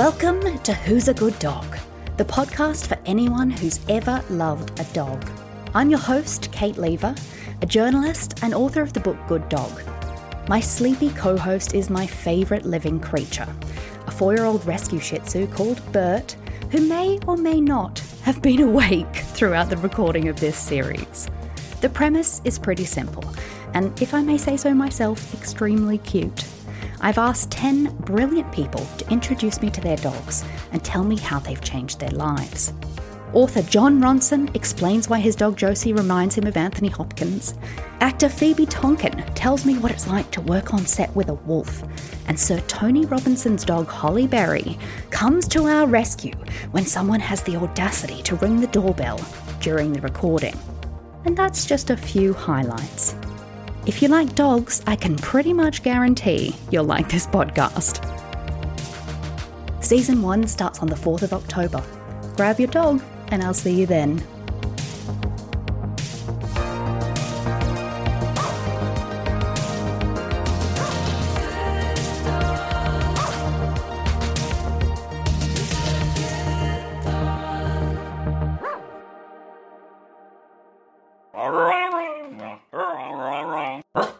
Welcome to Who's a Good Dog, the podcast for anyone who's ever loved a dog. I'm your host, Kate Leaver, a journalist and author of the book Good Dog. My sleepy co host is my favourite living creature, a four year old rescue shih tzu called Bert, who may or may not have been awake throughout the recording of this series. The premise is pretty simple, and if I may say so myself, extremely cute. I've asked 10 brilliant people to introduce me to their dogs and tell me how they've changed their lives. Author Jon Ronson explains why his dog Josie reminds him of Anthony Hopkins. Actor Phoebe Tonkin tells me what it's like to work on set with a wolf. And Sir Tony Robinson's dog Holly Berry comes to our rescue when someone has the audacity to ring the doorbell during the recording. And that's just a few highlights. If you like dogs, I can pretty much guarantee you'll like this podcast. Season 1 starts on the 4th of October. Grab your dog, and I'll see you then. All right. Huh?